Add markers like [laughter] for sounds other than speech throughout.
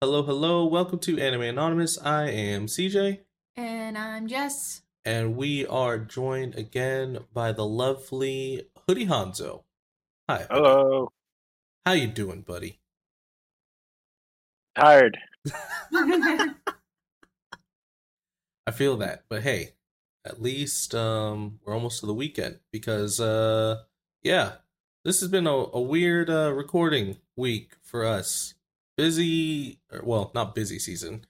Hello, hello. Welcome to Anime Anonymous. I am CJ, And I'm Jess. and we are joined again by the lovely Hoodie Hanzo. Hi. Hello. How you doing, buddy? Tired. [laughs] I feel that, but hey, at least um we're almost to the weekend because uh yeah, this has been a, a weird uh recording week for us. Busy, or, well, not busy season.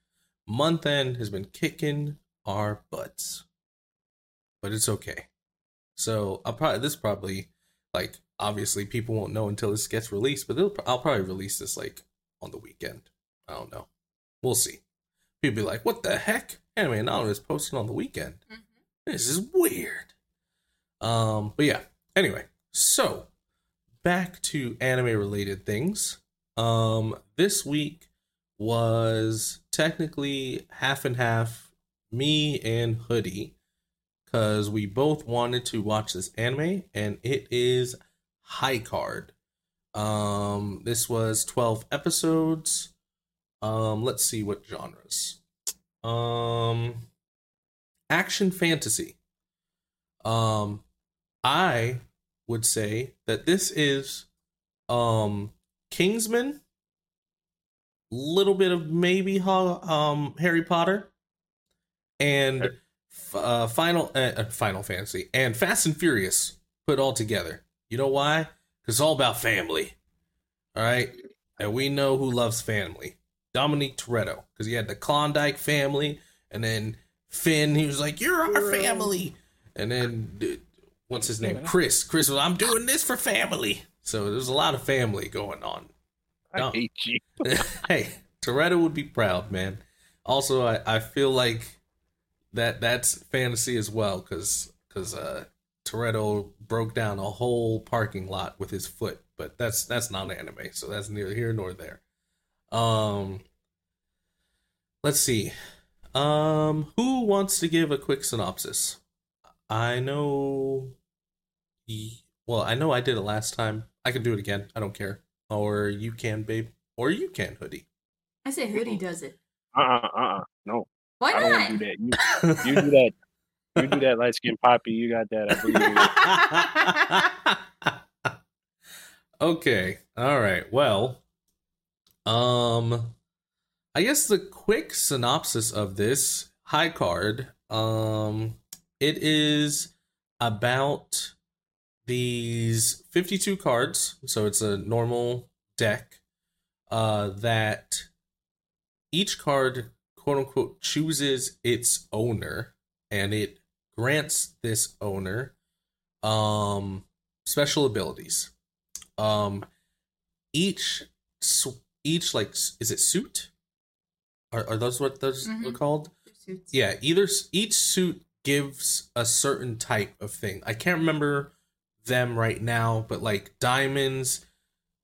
Month end has been kicking our butts, but it's okay. So I'll probably this probably like obviously people won't know until this gets released, but they'll, I'll probably release this like on the weekend. I don't know. We'll see. People be like, "What the heck?" Anime Anonymous posted on the weekend. This is weird. Um, but yeah. Anyway, so back to anime related things. Um, this week was technically half and half me and Hoodie because we both wanted to watch this anime and it is High Card. Um, this was 12 episodes. Um, let's see what genres. Um, action fantasy. Um, I would say that this is um Kingsman, little bit of maybe um Harry Potter, and uh, Final uh, uh, Final Fantasy and Fast and Furious put all together. You know why? Because it's all about family. All right, and we know who loves family. Dominic Toretto, because he had the Klondike family, and then Finn, he was like, "You're our family," and then uh, what's his name? Chris. Chris was, "I'm doing this for family." So there's a lot of family going on. I No. hate you. [laughs] hey, Toretto would be proud, man. Also, I, I feel like that that's fantasy as well, because because uh, Toretto broke down a whole parking lot with his foot, but that's that's not anime, so that's neither here nor there. Um, let's see. Um, who wants to give a quick synopsis? I know. Well, I know I did it last time. I can do it again. I don't care. Or you can, babe. Or you can, hoodie. I say Hoodie does it. Uh uh uh uh. No. Why I don't not? do that. You, you do that. You do that light skin poppy. You got that. I believe you. [laughs] okay. All right. Well, um I guess the quick synopsis of this high card um it is about these 52 cards, so it's a normal deck uh that each card quote unquote chooses its owner and it grants this owner um special abilities um each each like is it suit are, are those what those are Mhm. called Suits. yeah either each suit gives a certain type of thing i can't remember them right now but like diamonds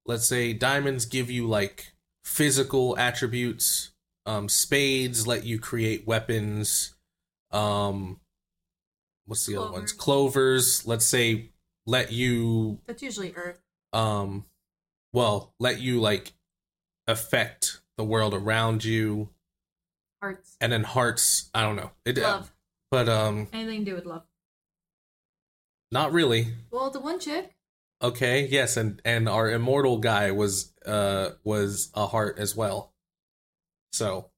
let's say diamonds give you like physical attributes um spades let you create weapons um what's the other ones clovers let's say let you That's usually Earth. um well let you like affect the world around you Hearts. and then hearts i don't know it Love. but um Anything to do with love. Not really Well, the one chick. okay yes and and our immortal guy was uh was a heart as well so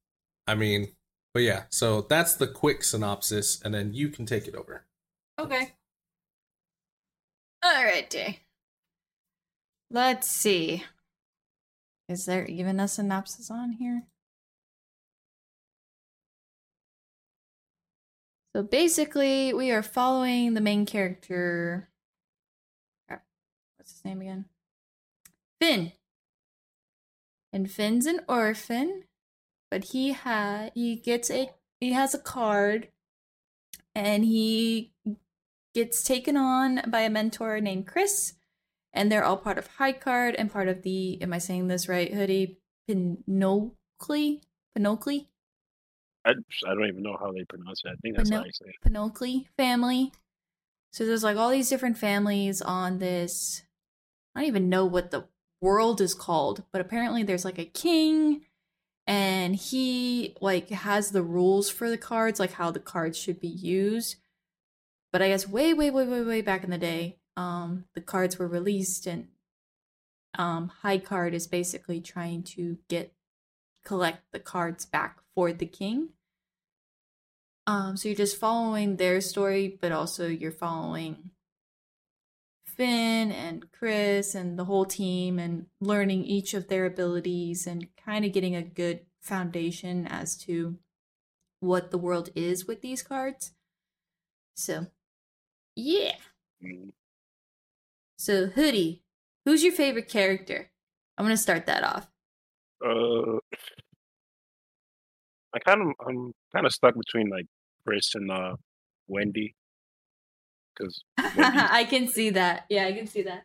i mean but yeah so that's the quick synopsis and then you can take it over Okay. Alrighty. Let's see. Is there even a synopsis on here? So basically, we are following the main character. What's his name again? Finn. And Finn's an orphan, but he had he gets a he has a card, and he gets taken on by a mentor named Chris, and they're all part of High Card and part of the am I saying this right? Hoodie Pinocchio Pinocchio I, I don't even know how they pronounce it. I think that's But how I say it. Pinocchio family. So there's like all these different families on this. I don't even know what the world is called, but apparently there's like a king and he like has the rules for the cards, like how the cards should be used. But I guess way, way, way, way, way back in the day, um, the cards were released, and um, High Card is basically trying to get collect the cards back for the king. Um, so you're just following their story, but also you're following Finn and Chris and the whole team and learning each of their abilities and kind of getting a good foundation as to what the world is with these cards. So, yeah. Mm. So, Hoodie, who's your favorite character? I'm going to start that off. Uh, I kind of I'm kind of stuck between like Chris and uh Wendy because I can see that. Yeah, I can see that.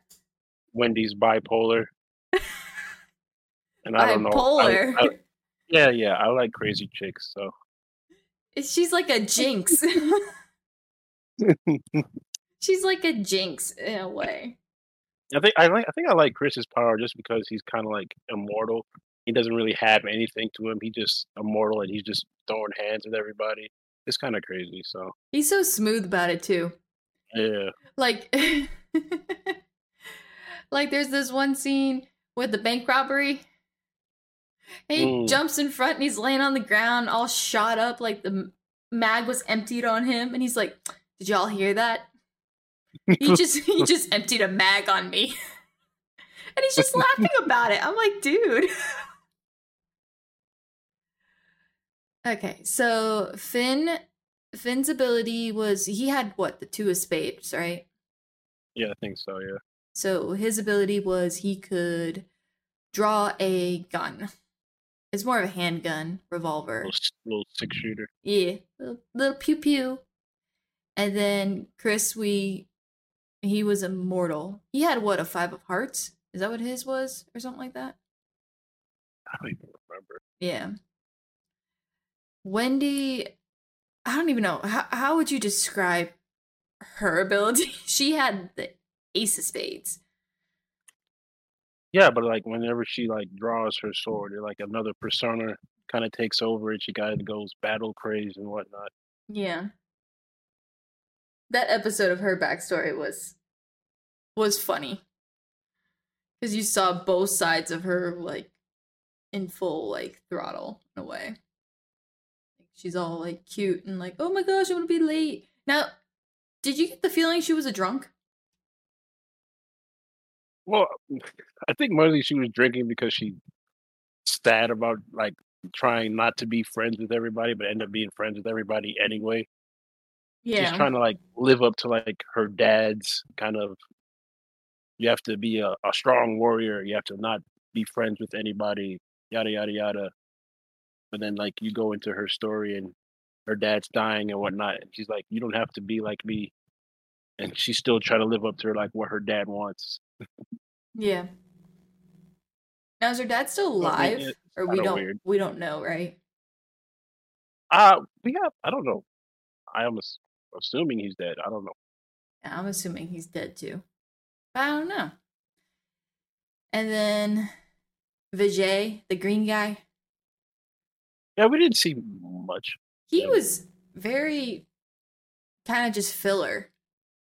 Wendy's bipolar, and I don't know. Bipolar. I- [laughs] yeah, yeah, I like crazy chicks. So She's like a jinx. [laughs] [laughs] She's like a jinx in a way. I think I like I think I like Chris's power just because he's kind of like immortal. He doesn't really have anything to him. He just immortal and he's just throwing hands with everybody. It's kind of crazy. So He's so smooth about it too. yeah, Like [laughs] like there's this one scene with the bank robbery. He Mm. jumps in front and he's laying on the ground all shot up like the mag was emptied on him and he's like, "Did y'all hear that?" He [laughs] just [laughs] he just emptied a mag on me. and he's just laughing about it. I'm like, "Dude." Okay, so Finn Finn's ability was he had what, the two of spades, right? yeah, I think so. Yeah, So his ability was he could draw a gun. It's more of a handgun, revolver. little, little six shooter. Yeah, little, little pew pew. And then Chris, we he was immortal. He had what a five of hearts. Is that what his was, or something like that? I don't even remember. Yeah. Wendy, I don't even know how how would you describe her ability? [laughs] She had the ace of spades. Yeah, but like whenever she like draws her sword, it like another persona kind of takes over and she kind of goes battle craze and whatnot. Yeah. That episode of her backstory was was funny. Cuz you saw both sides of her like in full like throttle in a way. She's all like cute and like, "Oh my gosh, I'm to be late." Now, did you get the feeling she was a drunk? Well, [laughs] I think mostly she was drinking because she sad about like trying not to be friends with everybody, but end up being friends with everybody anyway. Yeah. She's trying to like live up to like her dad's kind of. You have to be a, a strong warrior. You have to not be friends with anybody. Yada yada yada. But then like you go into her story and her dad's dying and whatnot, and she's like, "You don't have to be like me," and she's still trying to live up to like what her dad wants. yeah. Now is her dad still Well, I mean, alive it's or we don't weird. we don't know, right? Uh we have. I don't know. I am assuming he's dead. I don't know. Yeah, I'm assuming he's dead too. I don't know. And then Vijay, the green guy, Yeah, we didn't see much. he was very kind of just filler,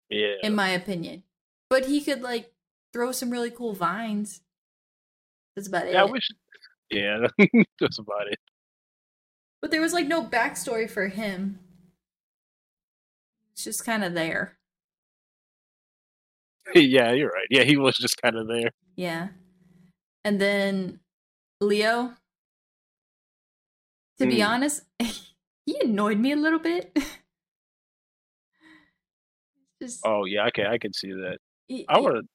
Yeah. in my opinion. But he could like throw some really cool vines. That's about yeah, I it. wish. [laughs] Yeah, [laughs] that's about it. But there was like no backstory for him. It's just kind of there. [laughs] yeah, you're right. Yeah, he was just kind of there. Yeah. And then Leo, to be Mm. honest, [laughs] he annoyed me a little bit. [laughs] Just Oh yeah, okay, I can see that. he- I would.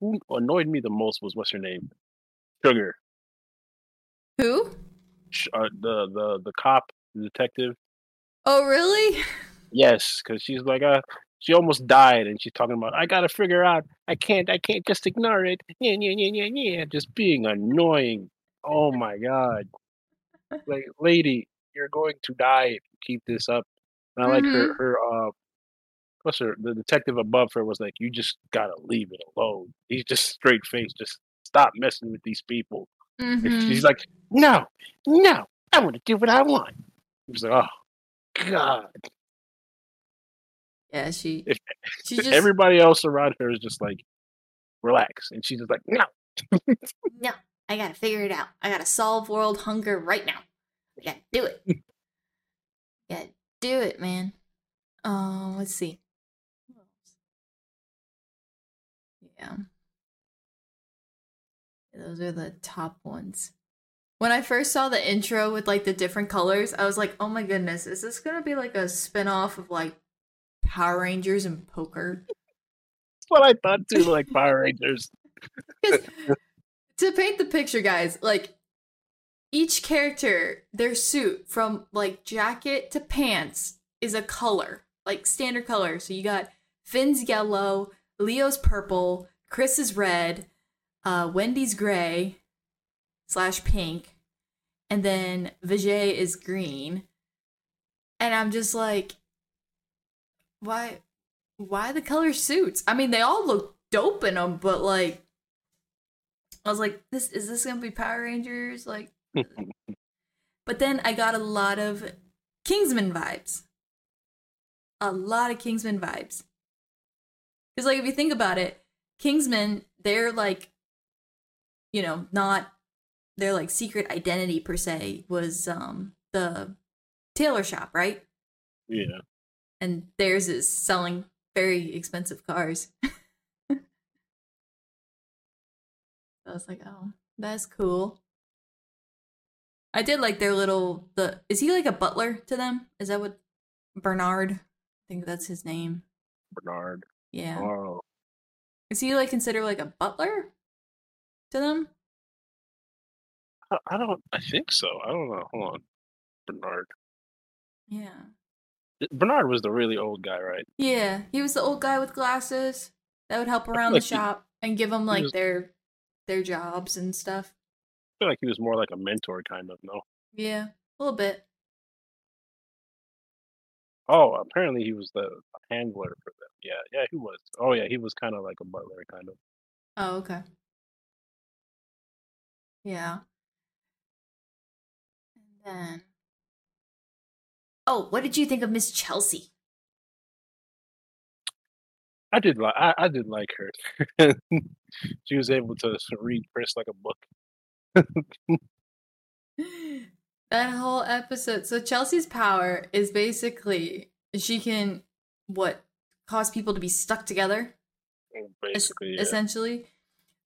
Who annoyed me the most was what's her name, Sugar. who? Uh, the the the cop, the detective. Oh, really? [laughs] Yes, because she's like, uh, she almost died, and she's talking about, I gotta figure out, I can't, I can't just ignore it. Yeah, yeah, yeah, yeah, yeah. Just being annoying. Oh my god, like, lady, you're going to die if you keep this up. And I like her, her, uh, what's her, the detective above her was like, you just gotta leave it alone. He's just straight face, just stop messing with these people. Mhm. She's like, no, no, I want to do what I want. He was like, oh, God. Yeah, she If- she [laughs] just Everybody else around her is just like, relax. And she's just like, no. no. I gotta figure it out. I gotta solve world hunger right now. I gotta do it. [laughs] gotta do it, man. Um, let's see. Yeah. Those are the top ones. When I first saw the intro with like the different colors, I was like, "Oh my goodness, is this gonna be like a spin-off of like Power Rangers and poker?" That's what I thought too, like Power Rangers. [laughs] 'Cause to paint the picture, guys, like each character, their suit from like jacket to pants is a color, like standard color. So you got Finn's yellow, Leo's purple, Chris is red, uh, Wendy's gray slash pink, and then Vijay is green. And I'm just like, why, why the color suits? I mean, they all look dope in them, but like, I was like, this is this gonna be Power Rangers? Like, [laughs] but then I got a lot of Kingsman vibes. A lot of Kingsman vibes. Because, like, if you think about it, Kingsman, they're like, you know, not their like secret identity per se was um the tailor shop, right? yeah. And theirs is selling very expensive cars. [laughs] was like, oh, that's cool. I did like their little the is he like a butler to them? Is that what Bernard? I think that's his name. Bernard. Yeah. Oh, Is he like considered like a butler to them? I, I don't. I think so. I don't know. Hold on. Bernard. Yeah. Bernard was the really old guy, right? Yeah. He was the old guy with glasses that would help around the like he- shop and give them like was- their their jobs and stuff. I feel like he was more like a mentor, kind of. No. Yeah. A little bit. Oh, apparently he was the handler for them. Yeah, yeah, he was. Oh, yeah, he was kind of like a butler, kind of. Oh, okay. Yeah. And then Oh, what did you think of Miss Chelsea? I did like. I, I did like her. [laughs] she was able to read Chris like a book. [laughs] that whole episode. So Chelsea's power is basically she can what cause people to be stuck together oh, es- Basically, yeah. essentially.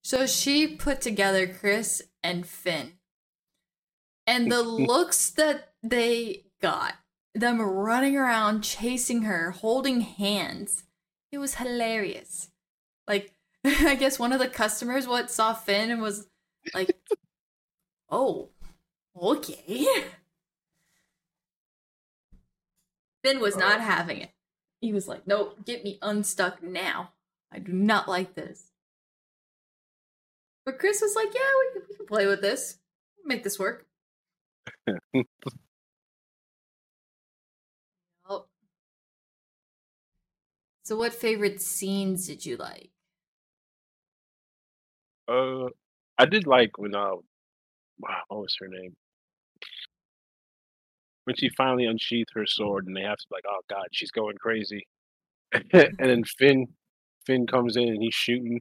So she put together Chris and Finn. And the [laughs] looks that they got, them running around chasing her, holding hands. It was hilarious. Like [laughs] I guess one of the customers what saw Finn and was like, [laughs] "Oh, okay." [laughs] Finn was not having it. He was like, "Nope, get me unstuck now. I do not like this." But Chris was like, "Yeah, we can, we can play with this. Make this work." So, what favorite scenes did you like? Uh, I did like when uh, wow, what was her name? When she finally unsheathed her sword, and they have to be like, oh god, she's going crazy. [laughs] and then Finn, Finn comes in and he's shooting,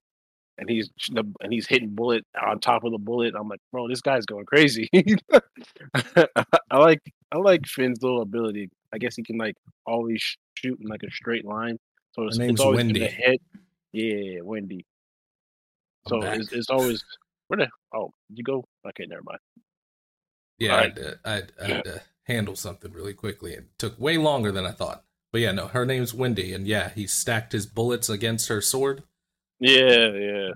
and he's and he's hitting bullet on top of the bullet. I'm like, bro, this guy's going crazy. [laughs] I like I like Finn's little ability. I guess he can like always shoot in like a straight line. So it's, name's it's always in Wendy. the head. Yeah, Wendy. So it's, it's always where the oh did you go? Okay, never mind. Yeah, I had, to, I, had, I had [clears throat] to handle something really quickly. It took way longer than I thought. But yeah, no, her name's Wendy, and yeah, he stacked his bullets against her sword. Yeah, yeah.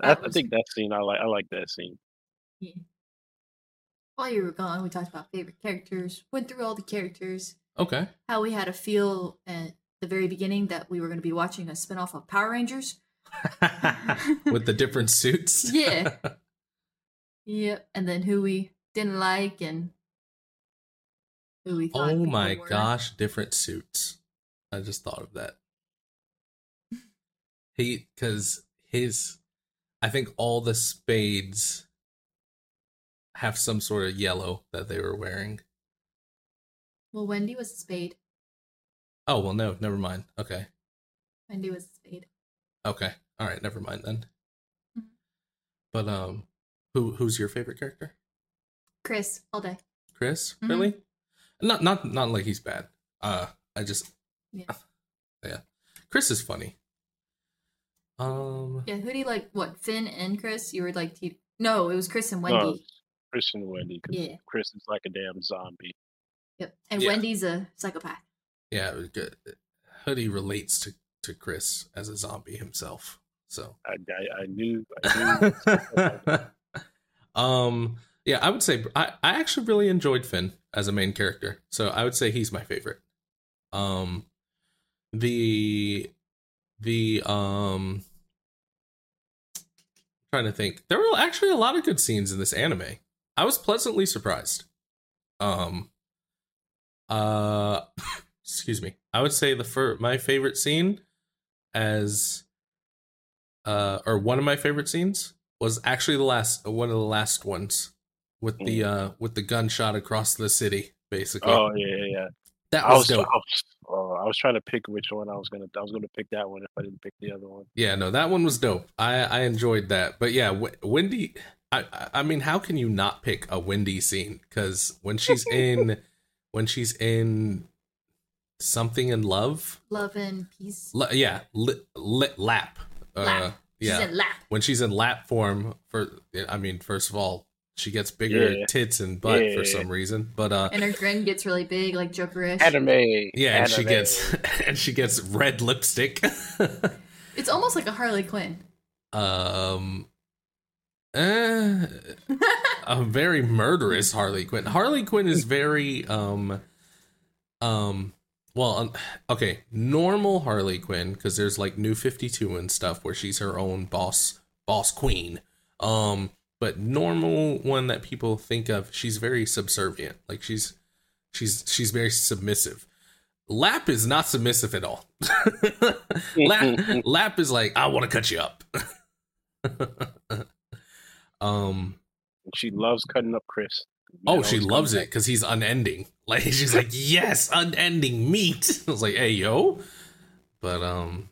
I, That I think that scene. I like. I like that scene. Yeah. While you were gone, we talked about favorite characters, went through all the characters, Okay. how we had a feel at the very beginning that we were going to be watching a spinoff of Power Rangers. [laughs] With the different suits. [laughs] Yeah. [laughs] Yep. And then who we didn't like and who we thought. oh my were. gosh, different suits. I just thought of that. He, because his, I think all the spades have some sort of yellow that they were wearing. Well, Wendy was a spade. Oh well, no, never mind. Okay, Wendy was a spade. okay, all right, never mind then. Mhm. But um, who who's your favorite character? Chris, all day. Chris, Mhm. really? Not not not like he's bad. Uh, I just Yeah. [laughs] yeah. Chris is funny. Um, Yeah, who do you like? What, Finn and Chris? You were like, te- no, it was Chris and No, Wendy. Chris and Wendy. 'cause Yeah. Chris is like a damn zombie. Yep. And Yeah. Wendy's a psychopath. yeah, it was good. Hoodie relates to to Chris as a zombie himself. So, I, I, I knew. I knew [laughs] um, yeah, I would say I I actually really enjoyed Finn as a main character. So I would say he's my favorite. Um, the the um trying to think there were actually a lot of good scenes in this anime i was pleasantly surprised um uh [laughs] excuse me i would say the fir- my favorite scene as uh or one of my favorite scenes was actually the last one of the last ones with the uh with the gunshot across the city basically oh yeah, yeah, yeah. that I was was, dope I was, oh, I was trying to pick which one I was gonna. I was gonna pick that one if I didn't pick the other one. Yeah, no, that one was dope. I I enjoyed that. But yeah, w- Wendy. I I- I mean, how can you not pick a Wendy scene? Because when she's [laughs] in, when she's in something in love, Love and peace. L- yeah, li- li- lap. Uh, Lap. She's yeah, in lap. when she's in lap form. For I mean, first of all, she gets bigger Yeah. tits and butt for some reason. But uh, And her grin gets really big, like Jokerish. Anime. yeah, and she gets [laughs] and she gets red lipstick. [laughs] It's almost like a Harley Quinn. um. Uh, [laughs] a very murderous Harley Quinn. Harley Quinn is very um um well um, okay, normal Harley Quinn cuz there's like new 52 and stuff where she's her own boss boss queen. Um but normal one that people think of, she's very subservient. Like she's she's she's very submissive. Lap is not submissive at all. [laughs] Lap, [laughs] Lap is like, I want to cut you up. [laughs] um She loves cutting up Chris. Oh, she loves it because he's unending. [laughs] Like she's like, yes, unending meat. [laughs] I was like, hey yo, but um,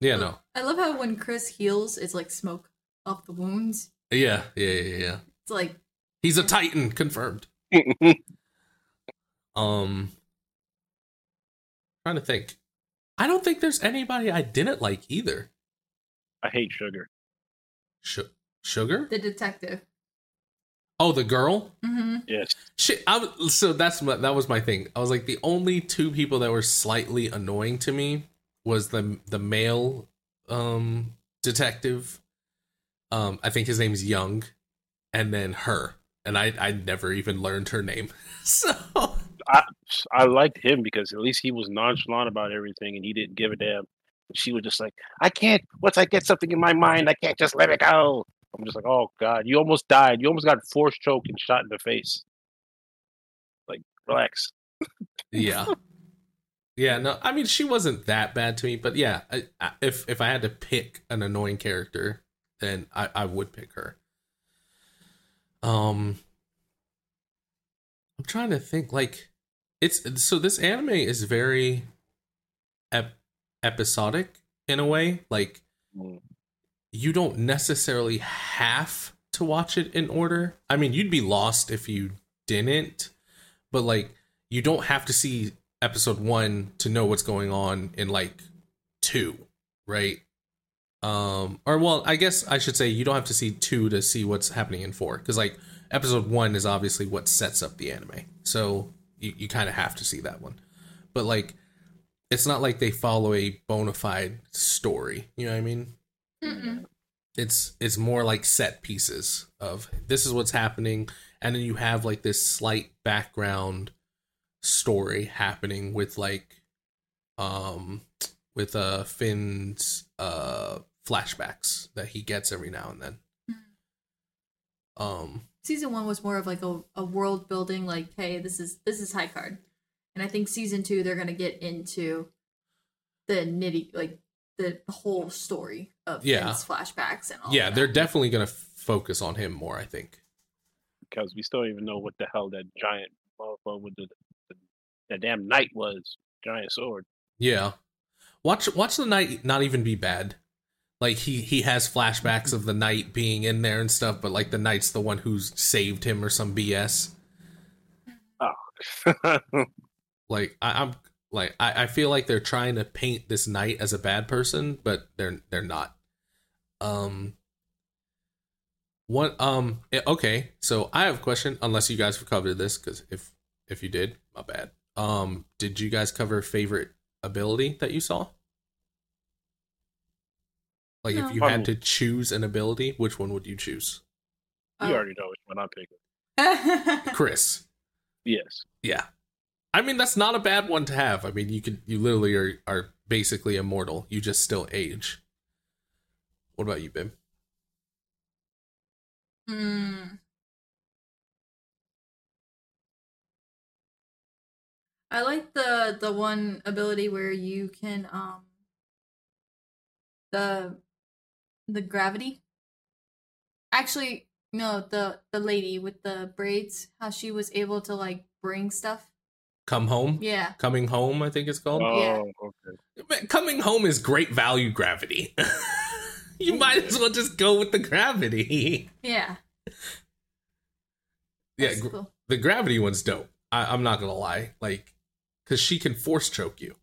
yeah, no, I love how when Chris heals, it's like smoke off the wounds. yeah, yeah, yeah, yeah. It's like, He's a titan, confirmed. [laughs] Um, trying to think. I don't think there's anybody I didn't like either. I hate sugar. Sh- Sugar? the detective. Oh, the girl. Mm-hmm. Yes. Shit, I so that's my, that was my thing. I was like the only two people that were slightly annoying to me was the the male um detective. Um I think his name's Young and then her. And I I never even learned her name. [laughs] So I I liked him because at least he was nonchalant about everything and he didn't give a damn. She was just like, I can't. Once I get something in my mind, I can't just let it go. I'm just like, oh god, you almost died. You almost got force choked and shot in the face. Like, relax. yeah. [laughs] Yeah, no, I mean she wasn't that bad to me, but yeah, I, I, if if I had to pick an annoying character, then I I would pick her. Um I'm trying to think like it's so this anime is very ep- episodic in a way, like Mm. You don't necessarily have to watch it in order. I mean, you'd be lost if you didn't, but like you don't have to see episode 1 to know what's going on in like 2, right? Um or well, I guess I should say you don't have to see 2 to see what's happening in 4 cuz like episode 1 is obviously what sets up the anime. So you you kind of have to see that one. But like it's not like they follow a bona fide story, you know what I mean? Mm-mm. it's it's more like set pieces of this is what's happening and then you have like this slight background story happening with like um with uh Finn's uh flashbacks that he gets every now and then um Season one was more of like a, a world building, like, hey, this is this is high card. And I think season two they're gonna get into the nitty like the, the whole story of Yeah. Finn's flashbacks and all yeah of they're definitely gonna focus on him more i think because we still don't even know what the hell that giant motherfucker with the, the that damn knight was. Giant sword. Yeah. Watch watch the knight not even be bad. Like he he has flashbacks of the knight being in there and stuff, but like the knight's the one who's saved him or some BS. Oh. [laughs] Like I, I'm like I, I feel like they're trying to paint this knight as a bad person, but they're they're not. Um what um eh, okay, so I have a question, unless you guys have covered this, because if if you did, my bad. Um, did you guys cover favorite ability that you saw? Like No. if you had to choose an ability, which one would you choose? you Oh. already know which one I'm picking. [laughs] Chris. Yes. Yeah. I mean that's not a bad one to have. I mean you could you literally are are basically immortal. You just still age. What about you, Bim? Hmm. I like the the one ability where you can um the the gravity. Actually, no, the the lady with the braids, how she was able to like bring stuff. Come home? Yeah. Coming home, I think it's called. Oh, Yeah. okay. Coming home is great value gravity. [laughs] you might as well just go with the gravity. Yeah. yeah, gr- cool. the gravity one's dope. I, I'm not gonna lie, like, because she can force choke you.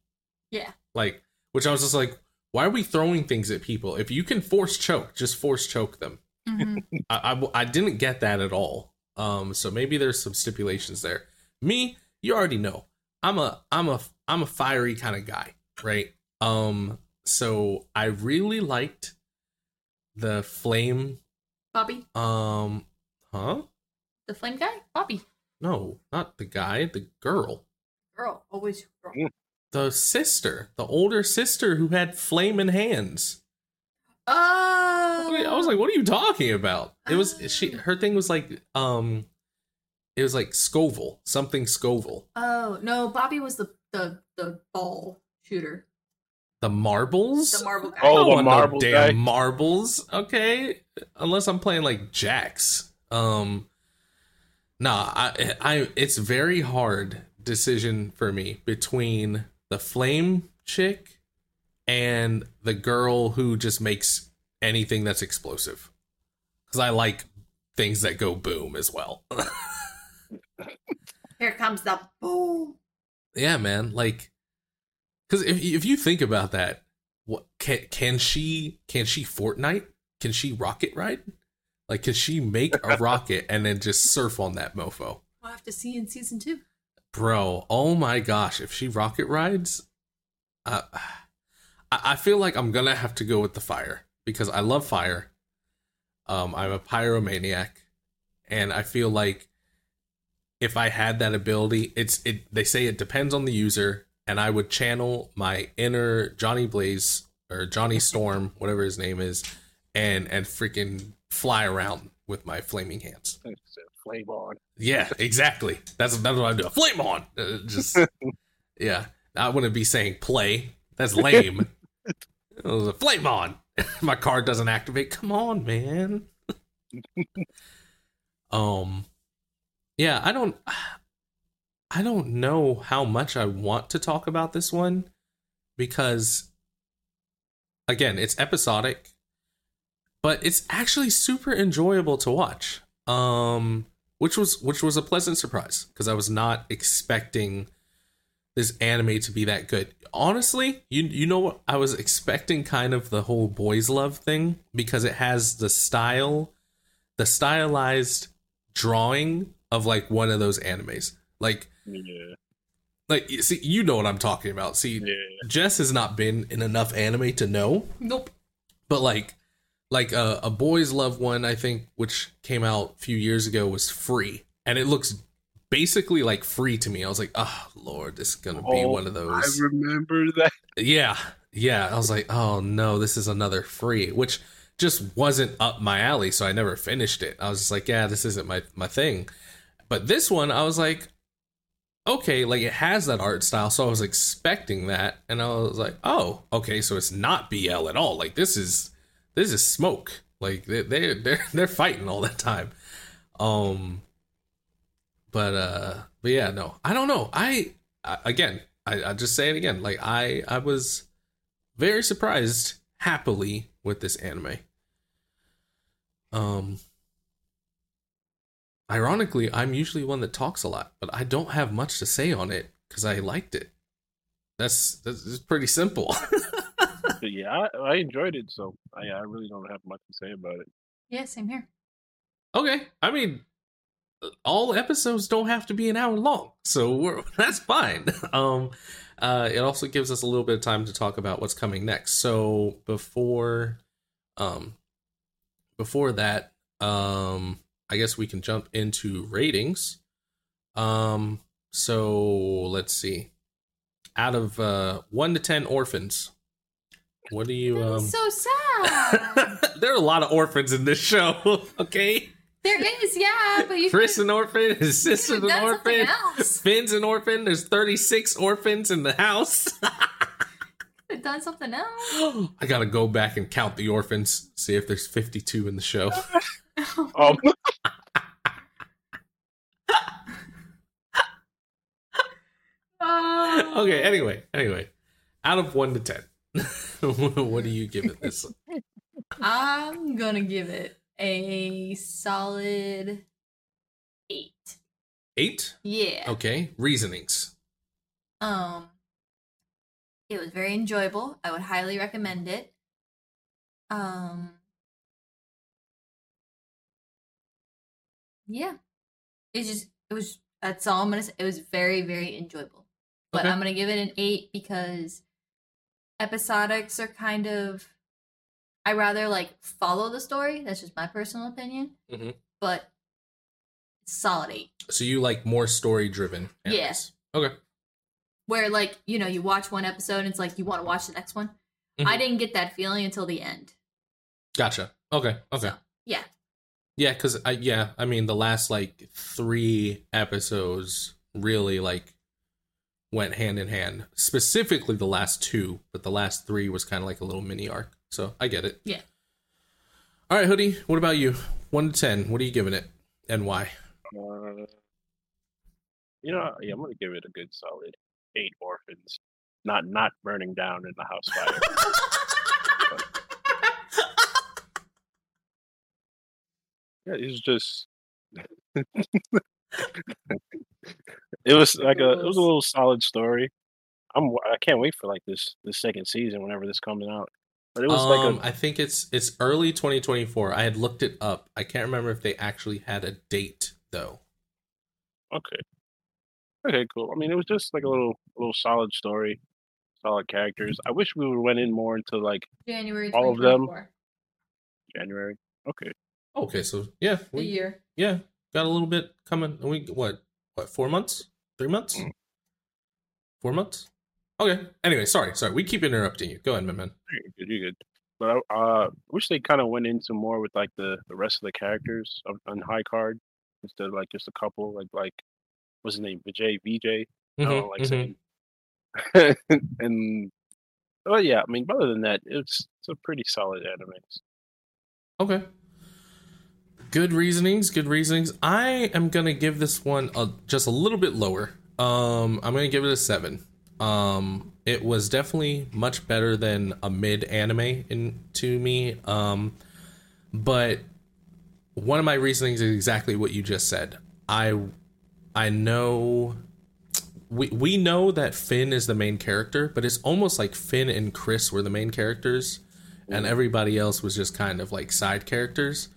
Yeah. Like, which I was just like, why are we throwing things at people? If you can force choke, just force choke them. Mhm. I, I, I didn't get that at all. Um, so maybe there's some stipulations there. Me, you already know. I'm a I'm a I'm a fiery kind of guy, right? Um, so I really liked the flame. Bobby, Um, huh? the flame guy, Bobby, No, not the guy. The girl, girl, always girl. Mm. the sister, the older sister who had flaming hands. Oh, I was like, what are you talking about? It was she. Oh. Her thing was like, um, it was like Scoville, something Scoville. Oh no, Bobby was the the the ball shooter, The marbles. the marble guy. I Oh, don't the want no marble damn guy. marbles. Okay, unless I'm playing like jacks. Um, nah, I, I, it's very hard decision for me between the flame chick and the girl who just makes anything that's explosive. Because I like things that go boom as well. [laughs] Here comes the boom. yeah, man. Like, because if if you think about that, what can can she can she Fortnite? Can she rocket ride? Like, can she make a [laughs] rocket and then just surf on that mofo? We'll have to see in season two. Bro, oh my gosh, if she rocket rides, uh, I I feel like I'm gonna have to go with the fire because I love fire. Um, I'm a pyromaniac, and I feel like if I had that ability, it's it. They say it depends on the user, and I would channel my inner Johnny Blaze or Johnny Storm, [laughs] whatever his name is, and and freaking fly around with my flaming hands. Flame on. Yeah, [laughs] exactly. That's that's what I do. Flame on. Uh, just [laughs] yeah. I wouldn't be saying play. That's lame. it was a flame on. My card doesn't activate. Come on, man. um, yeah. I don't. I don't know how much I want to talk about this one because, again, it's episodic, but it's actually super enjoyable to watch. Um, which was which was a pleasant surprise because I was not expecting this anime to be that good. Honestly, you you know what? I was expecting kind of the whole boys love thing because it has the style, the stylized drawing of like one of those animes. Like Yeah. like you- see you know what I'm talking about. See, Yeah. Jess has not been in enough anime to know Nope. but like like a, a boys love one i think which came out a few years ago was free and it looks basically like free to me i was like oh lord this is gonna be oh, one of those. I remember that. yeah yeah i was like oh no this is another free which just wasn't up my alley so i never finished it i was just like yeah this isn't my my thing but this one i was like okay like it has that art style so i was expecting that and i was like oh okay so it's not bl at all like this is this is smoke like they they're [laughs] they're, they're fighting all that time um but uh, but yeah, no, I don't know. I, I again, I, I just say it again. Like I, I was very surprised, happily with this anime. Um, ironically, I'm usually one that talks a lot, but I don't have much to say on it because I liked it. That's that's pretty simple. [laughs] [laughs] Yeah, I, I enjoyed it, so I, I really don't have much to say about it. Yeah, same here. okay, I mean, all episodes don't have to be an hour long, so we're, [laughs] that's fine. Um, uh, it also gives us a little bit of time to talk about what's coming next. So before, um, before that, um, I guess we can jump into ratings. Um, so let's see. Out of uh, one to ten orphans, what do you um? so [laughs] sad. there are a lot of orphans in this show. [laughs] Okay, there is, yeah, but you Chris an orphan, his sister's an orphan. Finn's an orphan. There's 36 orphans in the house. [laughs] could have done something else. [gasps] I gotta go back and count the orphans, see if there's 52 in the show. Um, [laughs] [laughs] okay, anyway, anyway, out of one to ten, [laughs] what do you give it this? I'm gonna give it a solid eight. Eight. Yeah. Okay, reasonings. Um, it was very enjoyable. I would highly recommend it. Um, yeah, it just it was. That's all I'm gonna say. It was very very enjoyable. But Okay. I'm gonna give it an eight because episodics are kind of. I rather like follow the story. That's just my personal opinion. Mhm. But solid eight. So you like more story driven? Yeah. Okay. Where like you know you watch one episode and it's like you want to watch the next one i Mhm. didn't get that feeling until the end Gotcha. Okay. Okay. So, yeah Yeah, because I yeah, I mean the last like three episodes really like went hand in hand. Specifically the last two, but the last three was kind of like a little mini arc. So I get it. Yeah. All right, hoodie. What about you? One to ten. What are you giving it, and why? uh, you know, yeah, I'm gonna give it a good solid eight orphans. Not not burning down in the house fire. yeah, it's just. [laughs] it was like a it was a little solid story. I'm I can't wait for like this this second season whenever this comes out. But it was um, like I think it's it's early 2024. I had looked it up. I can't remember if they actually had a date though. okay, okay, cool. I mean, it was just like a little little solid story, solid characters. I wish we would went in more into like january All of them? 2024, January. Okay, Okay, so yeah, the we, year yeah, got a little bit coming. We what what four months, three months, Mm. four months. Okay. Anyway, sorry, sorry. We keep interrupting you. Go ahead, my man. you're good. You're good. But I uh, wish they kind of went into more with like the the rest of the characters of, on High Card instead of like just a couple. Like like what's his name? Vijay. VJ. I Mhm, don't like mhm. saying. [laughs] and oh yeah, I mean, other than that, it's it's a pretty solid anime. Okay. Good reasonings. Good reasonings. I am gonna give this one a, just a little bit lower. Um, I'm gonna give it a seven. Um, it was definitely much better than a mid anime in to me. Um, but one of my reasonings is exactly what you just said. I I know we we know that Finn is the main character, but it's almost like Finn and Chris were the main characters and everybody else was just kind of like side characters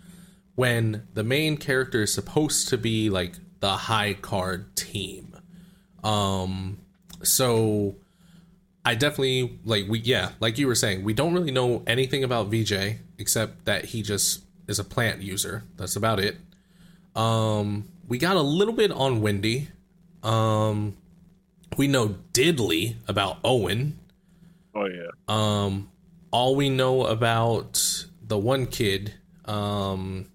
when the main character is supposed to be like the high card team. Um so I definitely like we yeah, like you were saying, we don't really know anything about VJ except that he just is a plant user. That's about it. Um we got a little bit on Wendy. Um we know diddly about Owen. Oh yeah. Um, all we know about the one kid, um,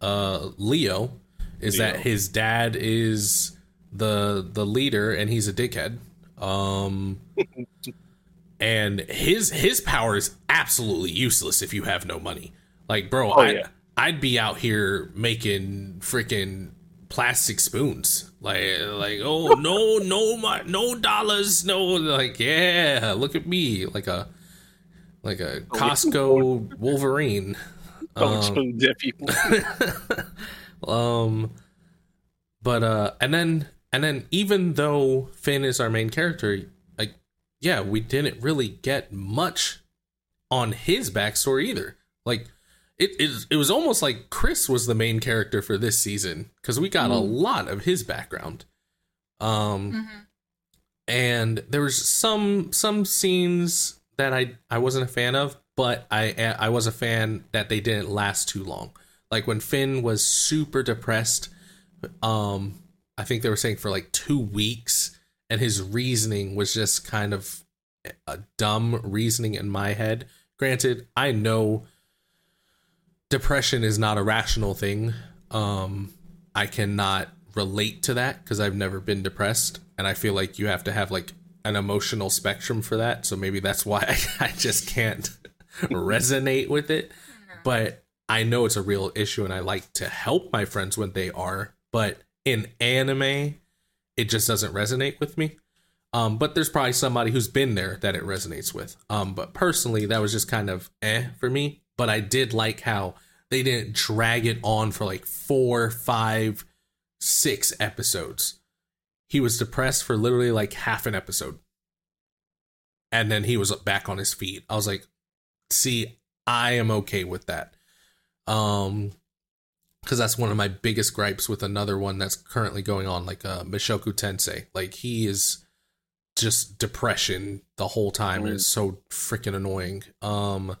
uh, Leo, is that his dad is the the leader and he's a dickhead. Um, [laughs] and his his power is absolutely useless if you have no money. Like, bro, Oh, I yeah. I'd be out here making freaking plastic spoons. Like like oh [laughs] no no my no dollars no like yeah look at me like a like a Costco Wolverine. [laughs] Um, spoons at people. um but uh and then and then even though Finn is our main character, like yeah, we didn't really get much on his backstory either. Like it is it was almost like Chris was the main character for this season because we got a lot of his background. Um Mm-hmm. and there was some some scenes that I I wasn't a fan of, but I I was a fan that they didn't last too long. Like when Finn was super depressed, um, I think they were saying for like two weeks, and his reasoning was just kind of a dumb reasoning in my head. Granted, I know depression is not a rational thing. Um, I cannot relate to that because I've never been depressed, and I feel like you have to have like an emotional spectrum for that. So maybe that's why I, [laughs] I just can't [laughs] resonate with it. But I know it's a real issue, and I like to help my friends when they are. But in anime, it just doesn't resonate with me. Um, but there's probably somebody who's been there that it resonates with. Um, but personally, that was just kind of eh for me. But I did like how they didn't drag it on for like four, five, six episodes. He was depressed for literally like half an episode. And then he was back on his feet. I was like, see, I am okay with that. Um, because that's one of my biggest gripes with another one that's currently going on, like uh Mushoku Tensei. Like he is just depression the whole time and it's so freaking annoying. Um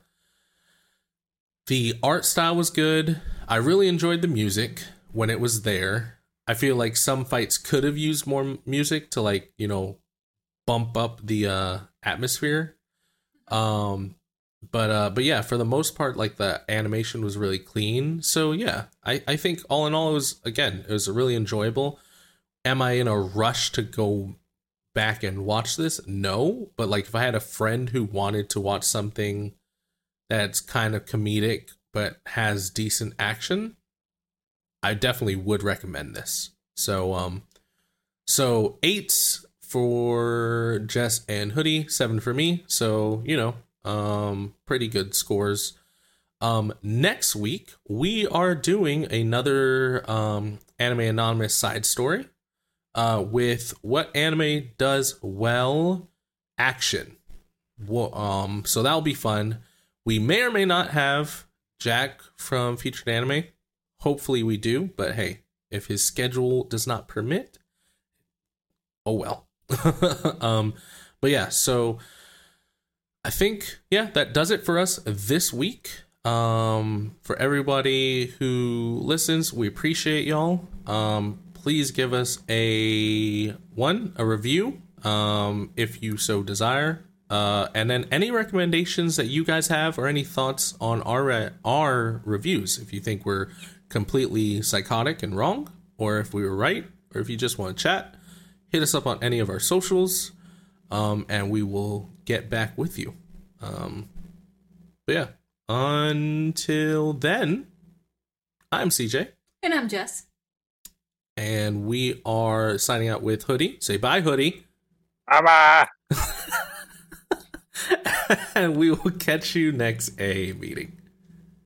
the art style was good. I really enjoyed the music when it was there. I feel like some fights could have used more music to like, you know, bump up the uh atmosphere. Um but uh but yeah, for the most part like the animation was really clean. So yeah, I I think all in all it was again, it was really enjoyable. Am I in a rush to go back and watch this? No, but like if I had a friend who wanted to watch something that's kind of comedic but has decent action, I definitely would recommend this. So um so 8 for Jess and Hoodie, 7 for me. So, you know, um pretty good scores. Um next week we are doing another um anime anonymous side story uh with what anime does well action. Well, um so that'll be fun. We may or may not have Jack from Featured Anime. Hopefully we do, but hey, if his schedule does not permit, oh well. [laughs] um but yeah, so I think yeah, that does it for us this week. Um for everybody who listens, we appreciate y'all. Um please give us a one, a review um if you so desire. Uh, and then any recommendations that you guys have or any thoughts on our our reviews? If you think we're completely psychotic and wrong or if we were right or if you just want to chat hit us up on any of our socials um, and we will get back with you. Um, but yeah until then i'm cj And I'm Jess. and we are signing out with hoodie. Say bye hoodie. Bye-bye. [laughs] and [laughs] we will catch you next a meeting